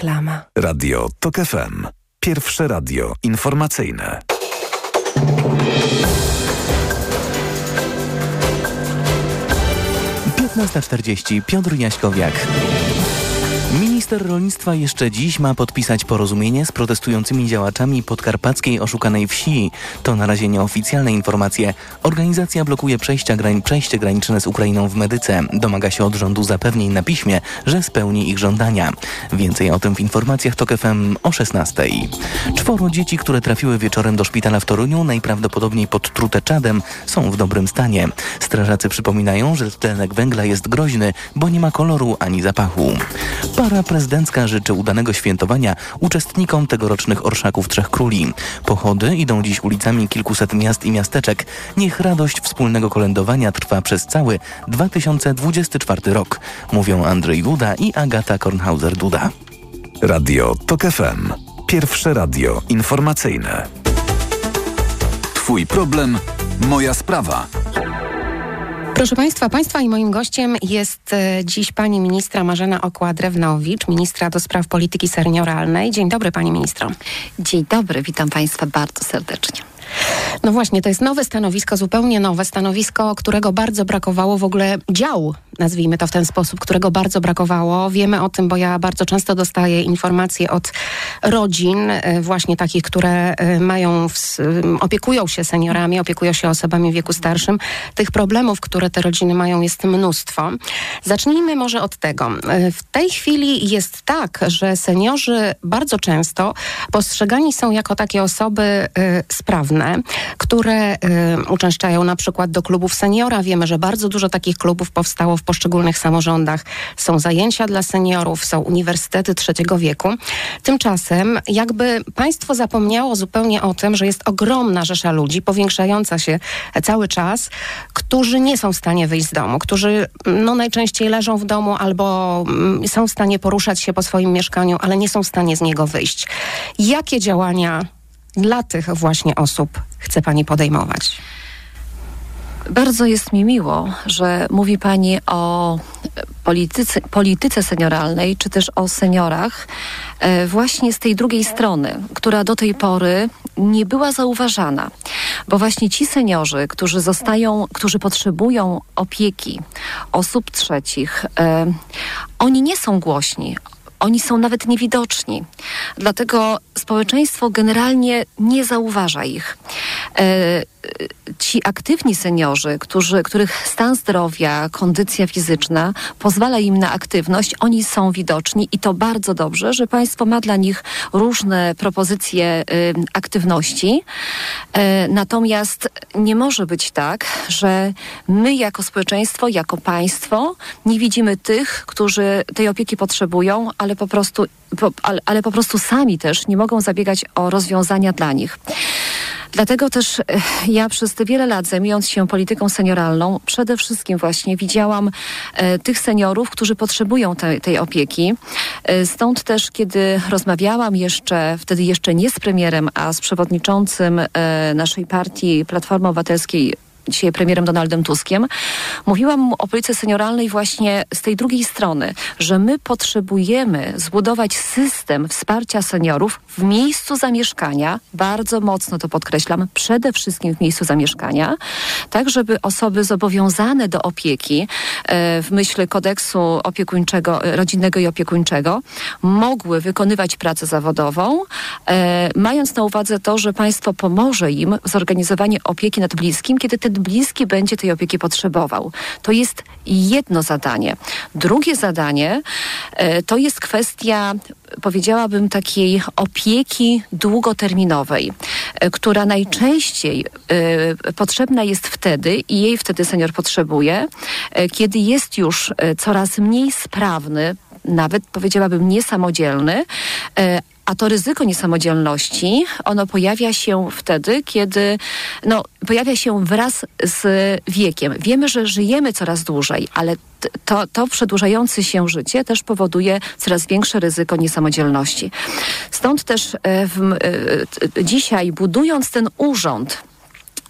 Reklama. Radio TOK FM. Pierwsze radio informacyjne. Piętnasta czterdzieści. Piotr Jaśkowiak. Minister rolnictwa jeszcze dziś ma podpisać porozumienie z protestującymi działaczami podkarpackiej oszukanej wsi. To na razie nieoficjalne informacje. Organizacja blokuje przejścia grań, przejście graniczne z Ukrainą w Medyce. Domaga się od rządu zapewnień na piśmie, że spełni ich żądania. Więcej o tym w informacjach TOK FM o 16. Czworo dzieci, które trafiły wieczorem do szpitala w Toruniu, najprawdopodobniej podtrute czadem, są w dobrym stanie. Strażacy przypominają, że tlenek węgla jest groźny, bo nie ma koloru ani zapachu. Para prezydencka życzy udanego świętowania uczestnikom tegorocznych Orszaków Trzech Króli. Pochody idą dziś ulicami kilkuset miast i miasteczek. Niech radość wspólnego kolędowania trwa przez cały 2024 rok, mówią Andrzej Duda i Agata Kornhauser-Duda. Radio TOK FM. Pierwsze radio informacyjne. Twój problem, moja sprawa. Proszę Państwa, Państwa i moim gościem jest e, dziś pani ministra Marzena Okła-Drewnowicz, ministra do spraw polityki senioralnej. Dzień dobry pani ministro. Dzień dobry, witam Państwa bardzo serdecznie. No właśnie, to jest nowe stanowisko, zupełnie nowe stanowisko, którego bardzo brakowało w ogóle dział, nazwijmy to w ten sposób, którego bardzo brakowało. Wiemy o tym, bo ja bardzo często dostaję informacje od rodzin, e, właśnie takich, które e, mają, opiekują się seniorami, opiekują się osobami w wieku starszym. Tych problemów, które te rodziny mają, jest mnóstwo. Zacznijmy może od tego. E, w tej chwili jest tak, że seniorzy bardzo często postrzegani są jako takie osoby sprawne które y, uczęszczają na przykład do klubów seniora. Wiemy, że bardzo dużo takich klubów powstało w poszczególnych samorządach. Są zajęcia dla seniorów, są uniwersytety trzeciego wieku. Tymczasem jakby państwo zapomniało zupełnie o tym, że jest ogromna rzesza ludzi, powiększająca się cały czas, którzy nie są w stanie wyjść z domu, którzy no, najczęściej leżą w domu albo mm, są w stanie poruszać się po swoim mieszkaniu, ale nie są w stanie z niego wyjść. Jakie działania dla tych właśnie osób chce Pani podejmować? Bardzo jest mi miło, że mówi Pani o polityce, polityce senioralnej, czy też o seniorach, e, właśnie z tej drugiej strony, która do tej pory nie była zauważana. Bo właśnie ci seniorzy, którzy zostają, którzy potrzebują opieki osób trzecich, e, oni nie są głośni oni są nawet niewidoczni. Dlatego społeczeństwo generalnie nie zauważa ich. E, ci aktywni seniorzy, którzy, których stan zdrowia, kondycja fizyczna pozwala im na aktywność, oni są widoczni i to bardzo dobrze, że państwo ma dla nich różne propozycje y, aktywności. E, natomiast nie może być tak, że my jako społeczeństwo, jako państwo nie widzimy tych, którzy tej opieki potrzebują, ale po prostu, po, ale, ale po prostu sami też nie mogą zabiegać o rozwiązania dla nich. Dlatego też e, ja przez te wiele lat zajmując się polityką senioralną, przede wszystkim właśnie widziałam e, tych seniorów, którzy potrzebują te, tej opieki. E, stąd też, kiedy rozmawiałam jeszcze, wtedy jeszcze nie z premierem, a z przewodniczącym e, naszej partii Platformy Obywatelskiej dzisiaj premierem Donaldem Tuskiem, mówiłam mu o polityce senioralnej właśnie z tej drugiej strony, że my potrzebujemy zbudować system wsparcia seniorów w miejscu zamieszkania, bardzo mocno to podkreślam, przede wszystkim w miejscu zamieszkania, tak żeby osoby zobowiązane do opieki e, w myśl kodeksu opiekuńczego, e, rodzinnego i opiekuńczego mogły wykonywać pracę zawodową, e, mając na uwadze to, że państwo pomoże im w zorganizowaniu opieki nad bliskim, kiedy ten bliski będzie tej opieki potrzebował. To jest jedno zadanie. Drugie zadanie e, to jest kwestia, powiedziałabym, takiej opieki długoterminowej, e, która najczęściej e, potrzebna jest wtedy i jej wtedy senior potrzebuje, kiedy jest już coraz mniej sprawny, nawet powiedziałabym niesamodzielny, a to ryzyko niesamodzielności, ono pojawia się wtedy, kiedy no, pojawia się wraz z wiekiem. Wiemy, że żyjemy coraz dłużej, ale to, to przedłużające się życie też powoduje coraz większe ryzyko niesamodzielności. Stąd też e, w, e, dzisiaj budując ten urząd,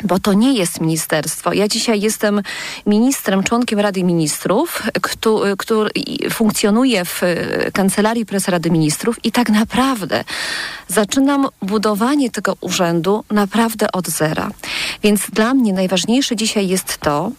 bo to nie jest ministerstwo. Ja dzisiaj jestem ministrem, członkiem Rady Ministrów, który, który funkcjonuje w e, Kancelarii Prezesa Rady Ministrów i tak naprawdę zaczynam budowanie tego urzędu naprawdę od zera. Więc dla mnie najważniejsze dzisiaj jest to,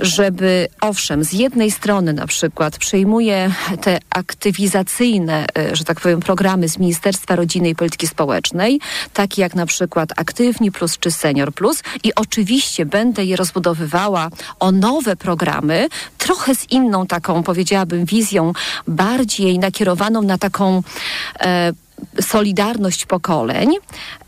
żeby owszem, z jednej strony na przykład przejmuję te aktywizacyjne, e, że tak powiem, programy z Ministerstwa Rodziny i Polityki Społecznej, takie jak na przykład Aktywni Plus czy Senior Plus i oczywiście będę je rozbudowywała o nowe programy, trochę z inną taką, powiedziałabym, wizją, bardziej nakierowaną na taką e, solidarność pokoleń,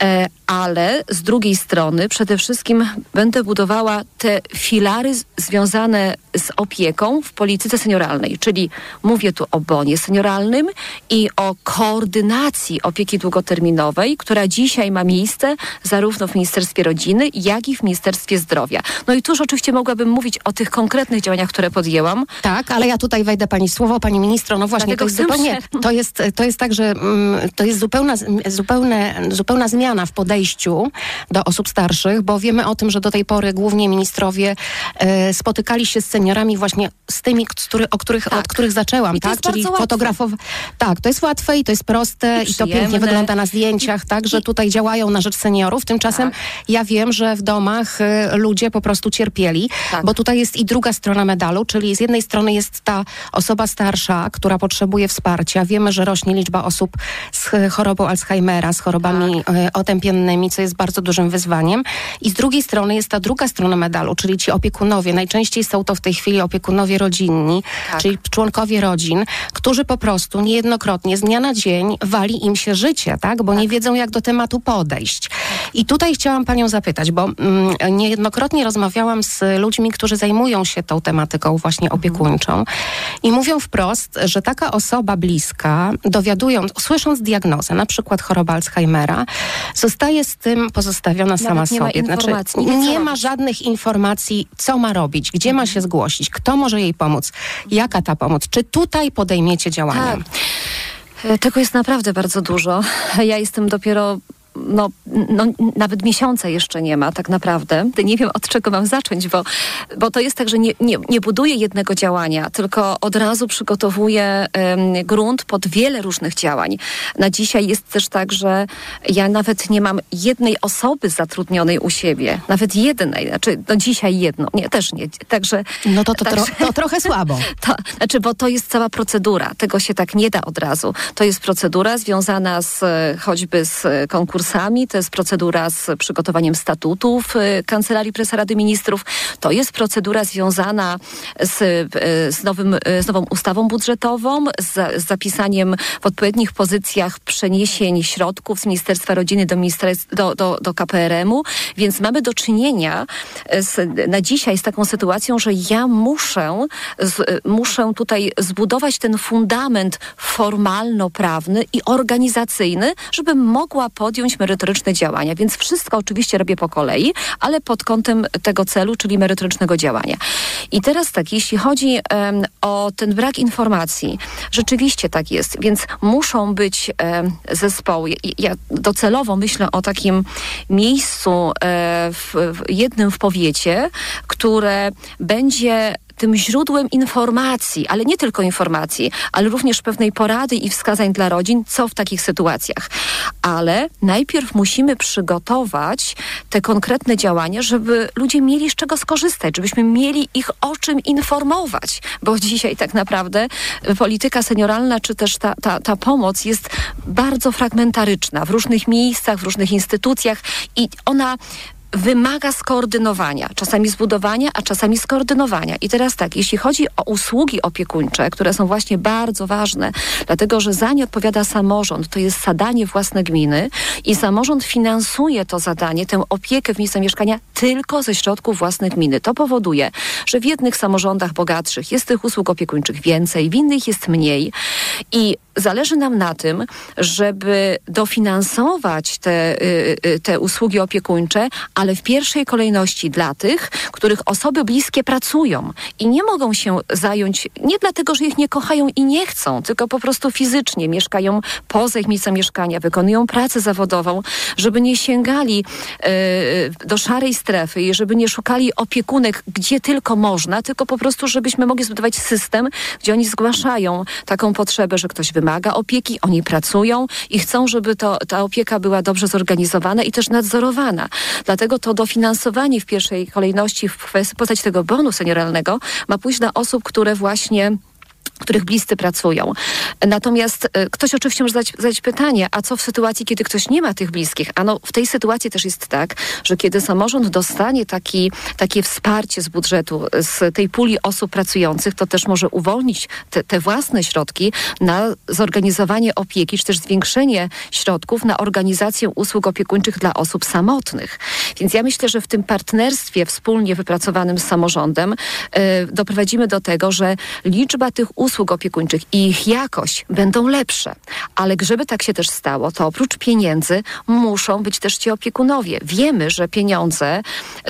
e, ale z drugiej strony przede wszystkim będę budowała te filary związane z opieką w polityce senioralnej, czyli mówię tu o bonie senioralnym i o koordynacji opieki długoterminowej, która dzisiaj ma miejsce zarówno w Ministerstwie Rodziny, jak i w Ministerstwie Zdrowia. No i tuż oczywiście mogłabym mówić o tych konkretnych działaniach, które podjęłam. Tak, ale ja tutaj wejdę Pani słowo, Pani Ministro, no właśnie, to jest zupełnie, to jest, to jest tak, że mm, to jest zupełna, zupełne, zupełna zmiana w podejściu do osób starszych, bo wiemy o tym, że do tej pory głównie ministrowie e, spotykali się z seniorami właśnie z tymi, który, o których, tak. od których zaczęłam, I tak? Czyli fotografow... Tak, to jest łatwe i to jest proste i, i to pięknie wygląda na zdjęciach, I, tak, że tutaj działają na rzecz seniorów. Tymczasem tak. ja wiem, że w domach y, ludzie po prostu cierpieli, tak. bo tutaj jest i druga strona medalu, czyli z jednej strony jest ta osoba starsza, która potrzebuje wsparcia. Wiemy, że rośnie liczba osób z chorobą Alzheimera, z chorobami tak. Y, otępiennymi, co jest bardzo dużym wyzwaniem. I z drugiej strony jest ta druga strona medalu, czyli ci opiekunowie. Najczęściej są to w tej chwili opiekunowie rodzinni, tak. czyli członkowie rodzin, którzy po prostu niejednokrotnie z dnia na dzień wali im się życie, tak? Bo tak. nie wiedzą, jak do tematu podejść. I tutaj chciałam panią zapytać, bo mm, niejednokrotnie rozmawiałam z ludźmi, którzy zajmują się tą tematyką właśnie mhm. opiekuńczą i mówią wprost, że taka osoba bliska, dowiadując, słysząc diagnozę, na przykład choroba Alzheimera, zostaje z tym pozostawiona Nawet sama nie sobie. Ma znaczy, nie, nie ma żadnych informacji, co ma robić, gdzie ma się zgłosić, kto może jej pomóc, jaka ta pomoc, czy tutaj podejmiecie działania? Tak. E, tego jest naprawdę bardzo dużo. Ja jestem dopiero no, no, nawet miesiąca jeszcze nie ma tak naprawdę. Nie wiem od czego mam zacząć, bo, bo to jest tak, że nie, nie, nie buduję jednego działania, tylko od razu przygotowuję um, grunt pod wiele różnych działań. Na dzisiaj jest też tak, że ja nawet nie mam jednej osoby zatrudnionej u siebie, nawet jednej, znaczy no dzisiaj jedno, nie, też nie, także... No to, to, także, tro, to trochę słabo. To, znaczy, bo to jest cała procedura, tego się tak nie da od razu. To jest procedura związana z choćby z konkursem to jest procedura z przygotowaniem statutów y, Kancelarii Prezesa Rady Ministrów, to jest procedura związana z, y, z, nowym, y, z nową ustawą budżetową, z, z zapisaniem w odpowiednich pozycjach przeniesień środków z Ministerstwa Rodziny do, do, do, do KPRM-u, więc mamy do czynienia z, na dzisiaj z taką sytuacją, że ja muszę, z, muszę tutaj zbudować ten fundament formalno-prawny i organizacyjny, żeby mogła podjąć merytoryczne działania. Więc wszystko oczywiście robię po kolei, ale pod kątem tego celu, czyli merytorycznego działania. I teraz tak, jeśli chodzi um, o ten brak informacji, rzeczywiście tak jest, więc muszą być um, zespoły. Ja docelowo myślę o takim miejscu um, w, w jednym w powiecie, które będzie tym źródłem informacji, ale nie tylko informacji, ale również pewnej porady i wskazań dla rodzin, co w takich sytuacjach. Ale najpierw musimy przygotować te konkretne działania, żeby ludzie mieli z czego skorzystać, żebyśmy mieli ich o czym informować, bo dzisiaj tak naprawdę polityka senioralna, czy też ta, ta, ta pomoc jest bardzo fragmentaryczna w różnych miejscach, w różnych instytucjach i ona wymaga skoordynowania, czasami zbudowania, a czasami skoordynowania. I teraz tak, jeśli chodzi o usługi opiekuńcze, które są właśnie bardzo ważne, dlatego że za nie odpowiada samorząd, to jest zadanie własne gminy i samorząd finansuje to zadanie, tę opiekę w miejscu mieszkania tylko ze środków własnych gminy. To powoduje, że w jednych samorządach bogatszych jest tych usług opiekuńczych więcej, w innych jest mniej i zależy nam na tym, żeby dofinansować te, y, y, te usługi opiekuńcze, ale w pierwszej kolejności dla tych, których osoby bliskie pracują i nie mogą się zająć, nie dlatego, że ich nie kochają i nie chcą, tylko po prostu fizycznie mieszkają poza ich miejscem mieszkania, wykonują pracę zawodową, żeby nie sięgali y, do szarej strefy i żeby nie szukali opiekunek gdzie tylko można, tylko po prostu, żebyśmy mogli zbudować system, gdzie oni zgłaszają taką potrzebę, że ktoś wymaga opieki, oni pracują i chcą, żeby to, ta opieka była dobrze zorganizowana i też nadzorowana. Dlatego to dofinansowanie w pierwszej kolejności w postaci tego bonu senioralnego ma pójść na osób, które właśnie których bliscy pracują. Natomiast e, ktoś oczywiście może zadać, zadać, pytanie, a co w sytuacji, kiedy ktoś nie ma tych bliskich? Ano w tej sytuacji też jest tak, że kiedy samorząd dostanie taki, takie wsparcie z budżetu, z tej puli osób pracujących, to też może uwolnić te, te własne środki na zorganizowanie opieki, czy też zwiększenie środków na organizację usług opiekuńczych dla osób samotnych. Więc ja myślę, że w tym partnerstwie wspólnie wypracowanym z samorządem yy, doprowadzimy do tego, że liczba tych usług opiekuńczych i ich jakość będą lepsze. Ale żeby tak się też stało, to oprócz pieniędzy muszą być też ci opiekunowie. Wiemy, że pieniądze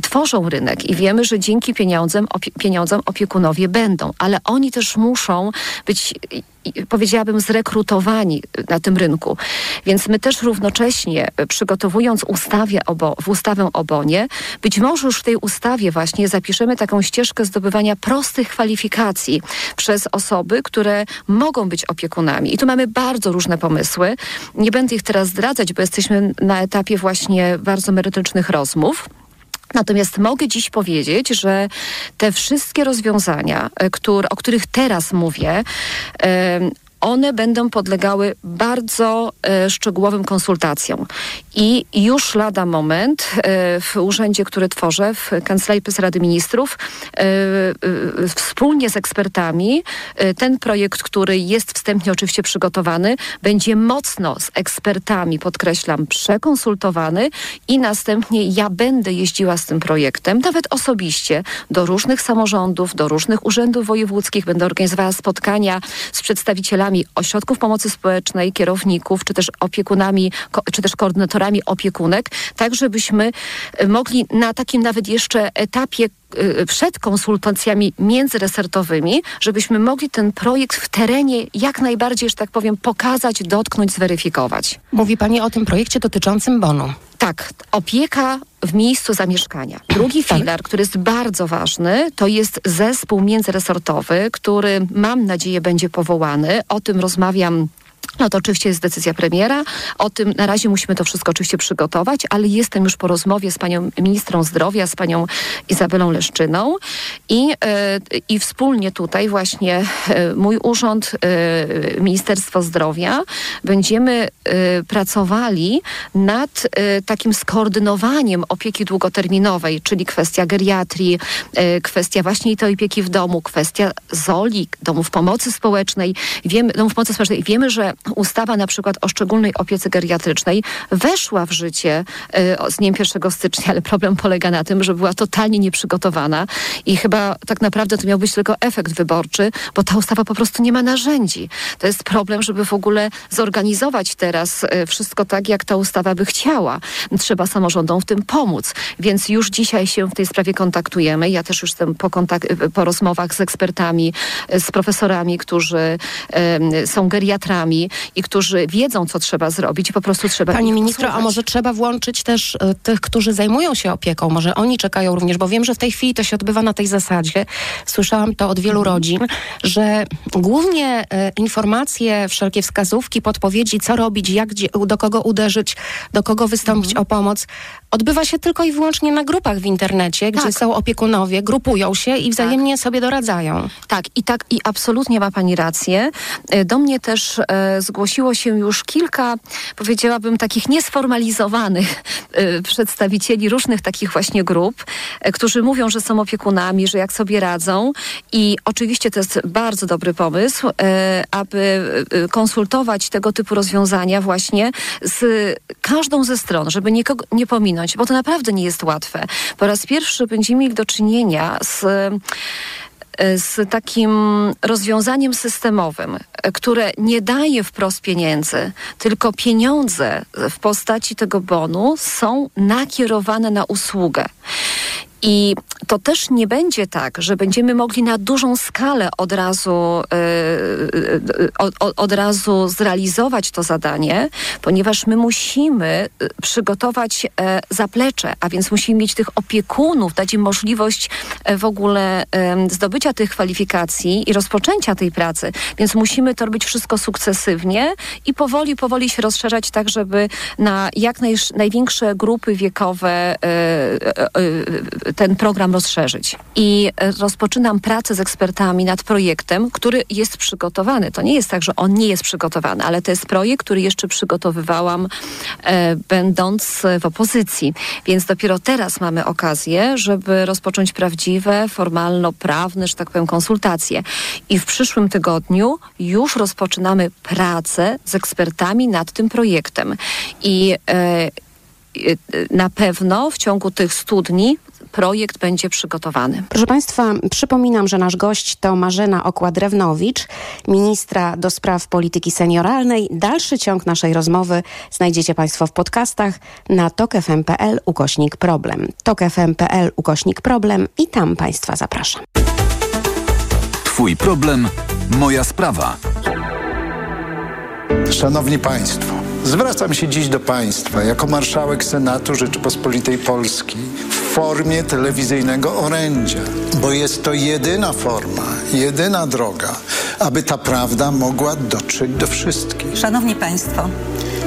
tworzą rynek i wiemy, że dzięki pieniądzom, opie pieniądzom opiekunowie będą, ale oni też muszą być powiedziałabym, zrekrutowani na tym rynku. Więc my też równocześnie, e, przygotowując ustawę obo, w ustawę o bonie, być może już w tej ustawie właśnie zapiszemy taką ścieżkę zdobywania prostych kwalifikacji przez osoby, które mogą być opiekunami. I tu mamy bardzo różne pomysły. Nie będę ich teraz zdradzać, bo jesteśmy na etapie właśnie bardzo merytorycznych rozmów. Natomiast mogę dziś powiedzieć, że te wszystkie rozwiązania, e, które, o których teraz mówię, one będą podlegały bardzo e, szczegółowym konsultacjom. I już lada moment e, w urzędzie, który tworzę, w Kancelarii Prezesa Rady Ministrów, e, e, wspólnie z ekspertami ten projekt, który jest wstępnie oczywiście przygotowany, będzie mocno z ekspertami, podkreślam, przekonsultowany i następnie ja będę jeździła z tym projektem, nawet osobiście, do różnych samorządów, do różnych urzędów wojewódzkich, będę organizowała spotkania z przedstawicielami ośrodków pomocy społecznej, kierowników, czy też opiekunami, czy też koordynatorami opiekunek, tak żebyśmy e, mogli na takim nawet jeszcze etapie e, przed konsultacjami międzyresortowymi, żebyśmy mogli ten projekt w terenie jak najbardziej, że tak powiem, pokazać, dotknąć, zweryfikować. Mówi Pani o tym projekcie dotyczącym bonu. Tak, opieka w miejscu zamieszkania. Drugi tak. filar, który jest bardzo ważny, to jest zespół międzyresortowy, który mam nadzieję będzie powołany. O tym rozmawiam no to oczywiście jest decyzja premiera. O tym na razie musimy to wszystko oczywiście przygotować, ale jestem już po rozmowie z panią ministrą zdrowia, z panią Izabelą Leszczyną i, e, i wspólnie tutaj właśnie e, mój urząd, e, Ministerstwo Zdrowia będziemy pracowali nad takim skoordynowaniem opieki długoterminowej, czyli kwestia geriatrii, kwestia właśnie tej opieki w domu, kwestia ZOLI, domów pomocy społecznej. Wiemy, domów pomocy społecznej. Wiemy, że ustawa na przykład o szczególnej opiece geriatrycznej weszła w życie y, z dniem 1 stycznia, ale problem polega na tym, że była totalnie nieprzygotowana i chyba tak naprawdę to miał być tylko efekt wyborczy, bo ta ustawa po prostu nie ma narzędzi. To jest problem, żeby w ogóle zorganizować teraz y, wszystko tak, jak ta ustawa by chciała. Trzeba samorządom w tym pomóc. Więc już dzisiaj się w tej sprawie kontaktujemy. Ja też już jestem po, kontak- po rozmowach z ekspertami, z profesorami, którzy są geriatrami, i którzy wiedzą, co trzeba zrobić i po prostu trzeba Pani ministro, a może trzeba włączyć też y, tych, którzy zajmują się opieką? Może oni czekają również, bo wiem, że w tej chwili to się odbywa na tej zasadzie. Słyszałam to od wielu rodzin, że głównie y, informacje, wszelkie wskazówki, podpowiedzi, co robić, jak, do kogo uderzyć, do kogo wystąpić mhm. o pomoc, odbywa się tylko i wyłącznie na grupach w internecie, gdzie tak. są opiekunowie, grupują się i wzajemnie tak. sobie doradzają. Tak, i tak, i absolutnie ma Pani rację. Y, do mnie też zgłosiło się już kilka, powiedziałabym, takich niesformalizowanych y, przedstawicieli różnych takich właśnie grup, y, którzy mówią, że są opiekunami, że jak sobie radzą. I oczywiście to jest bardzo dobry pomysł, y, aby konsultować tego typu rozwiązania właśnie z każdą ze stron, żeby nikogo nie pominąć, bo to naprawdę nie jest łatwe. Po raz pierwszy będziemy mieli do czynienia z z takim rozwiązaniem systemowym, które nie daje wprost pieniędzy, tylko pieniądze w postaci tego bonu są nakierowane na usługę. I to też nie będzie tak, że będziemy mogli na dużą skalę od razu, yy, od, od, razu zrealizować to zadanie, ponieważ my musimy przygotować yy, zaplecze, a więc musimy mieć tych opiekunów, dać im możliwość yy, w ogóle zdobycia tych kwalifikacji i rozpoczęcia tej pracy. Więc musimy to robić wszystko sukcesywnie i powoli, powoli się rozszerzać tak, żeby na jak naj, największe grupy wiekowe ten program rozszerzyć. I e, rozpoczynam pracę z ekspertami nad projektem, który jest przygotowany. To nie jest tak, że on nie jest przygotowany, ale to jest projekt, który jeszcze przygotowywałam e, będąc w opozycji. Więc dopiero teraz mamy okazję, żeby rozpocząć prawdziwe, formalno-prawne, że tak powiem, konsultacje. I w przyszłym tygodniu już rozpoczynamy pracę z ekspertami nad tym projektem. I e, na pewno w ciągu tych studni projekt będzie przygotowany. Proszę Państwa, przypominam, że nasz gość to Marzena Okładrewnowicz, ministra do spraw polityki senioralnej. Dalszy ciąg naszej rozmowy znajdziecie Państwo w podcastach na tokefm.pl ukośnik problem. tokefm.pl ukośnik problem i tam Państwa zapraszam. Twój problem, moja sprawa. Szanowni Państwo, zwracam się dziś do Państwa jako marszałek Senatu Rzeczypospolitej Polskiej w formie telewizyjnego orędzia, bo jest to jedyna forma, jedyna droga, aby ta prawda mogła dotrzeć do wszystkich. Szanowni Państwo,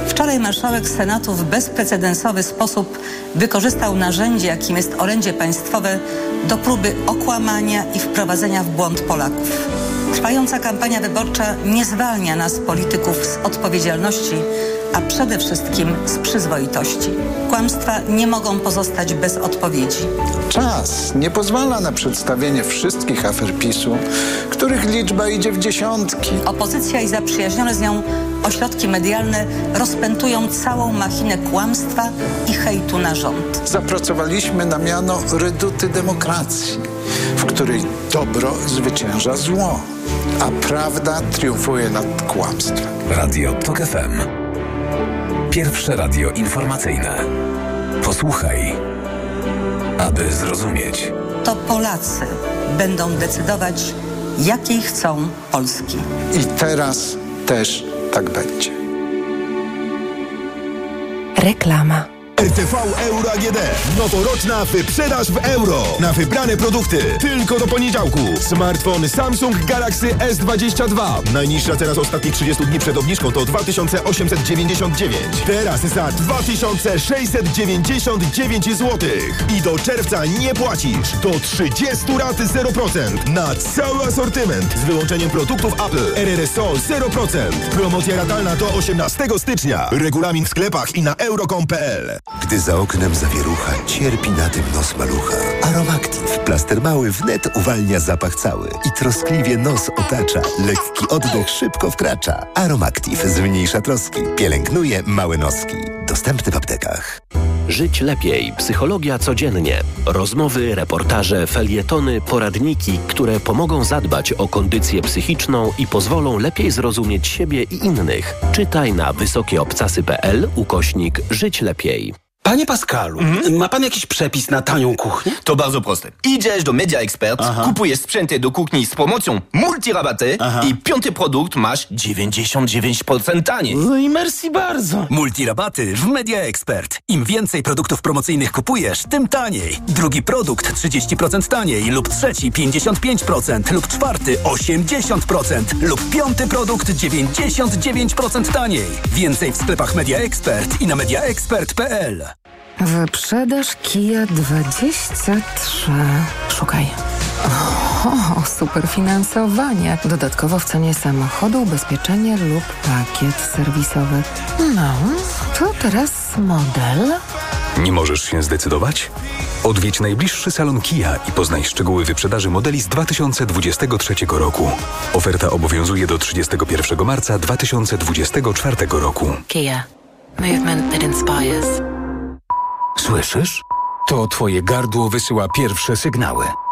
Wczoraj marszałek Senatu w bezprecedensowy sposób wykorzystał narzędzie, jakim jest orędzie państwowe, do próby okłamania i wprowadzenia w błąd Polaków. Trwająca kampania wyborcza nie zwalnia nas, polityków, z odpowiedzialności, a przede wszystkim z przyzwoitości. Kłamstwa nie mogą pozostać bez odpowiedzi. Czas nie pozwala na przedstawienie wszystkich afer PiSu, których liczba idzie w dziesiątki. Opozycja i zaprzyjaźnione z nią ośrodki medialne rozpętują całą machinę kłamstwa i hejtu na rząd. Zapracowaliśmy na miano reduty demokracji, w której dobro zwycięża zło, a prawda triumfuje nad kłamstwem. Radio TOK FM. Pierwsze radio informacyjne. Posłuchaj, aby zrozumieć. To Polacy będą decydować, jakiej chcą Polski. I teraz też tak będzie. Reklama. RTV Euro AGD. Noworoczna wyprzedaż w euro. Na wybrane produkty. Tylko do poniedziałku. Smartfon Samsung Galaxy S22. Najniższa teraz ostatnich 30 dni przed obniżką to 2899. Teraz za 2699 zł. I do czerwca nie płacisz. Do 30 rat 0%. Na cały asortyment. Z wyłączeniem produktów Apple. RRSO 0%. Promocja ratalna do 18 stycznia. Regulamin w sklepach i na euro.com.pl. Gdy za oknem zawierucha, cierpi na tym nos malucha. Aromactive. Plaster mały wnet uwalnia zapach cały i troskliwie nos otacza. Lekki oddech szybko wkracza. Aromactive zmniejsza troski. Pielęgnuje małe noski. Dostępny w aptekach. Żyć lepiej. Psychologia codziennie. Rozmowy, reportaże, felietony, poradniki, które pomogą zadbać o kondycję psychiczną i pozwolą lepiej zrozumieć siebie i innych. Czytaj na wysokieobcasy.pl ukośnik Żyć lepiej. Panie Pascalu, ma pan jakiś przepis na tanią kuchnię? To bardzo proste. Idziesz do Media Expert, Aha. kupujesz sprzęty do kuchni z promocją multirabaty Aha. i piąty produkt masz 99% taniej. No i merci bardzo. Multirabaty w Media Expert. Im więcej produktów promocyjnych kupujesz, tym taniej. Drugi produkt 30% taniej lub trzeci 55% lub czwarty 80% lub piąty produkt 99% taniej. Więcej w sklepach Media Expert i na mediaexpert.pl. Wyprzedaż Kia 23. Szukaj. O, super finansowanie. Dodatkowo w cenie samochodu ubezpieczenie lub pakiet serwisowy. No, to teraz model. Nie możesz się zdecydować? Odwiedź najbliższy salon Kia i poznaj szczegóły wyprzedaży modeli z 2023 roku. Oferta obowiązuje do 31 marca 2024 roku. Kia. Movement that inspires. Słyszysz? To twoje gardło wysyła pierwsze sygnały.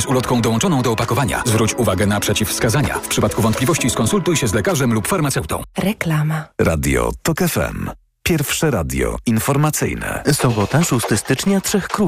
z ulotką dołączoną do opakowania. Zwróć uwagę na przeciwwskazania. W przypadku wątpliwości skonsultuj się z lekarzem lub farmaceutą. Reklama. Radio TOK FM. Pierwsze radio informacyjne. Sobota, 6 stycznia, Trzech Króli.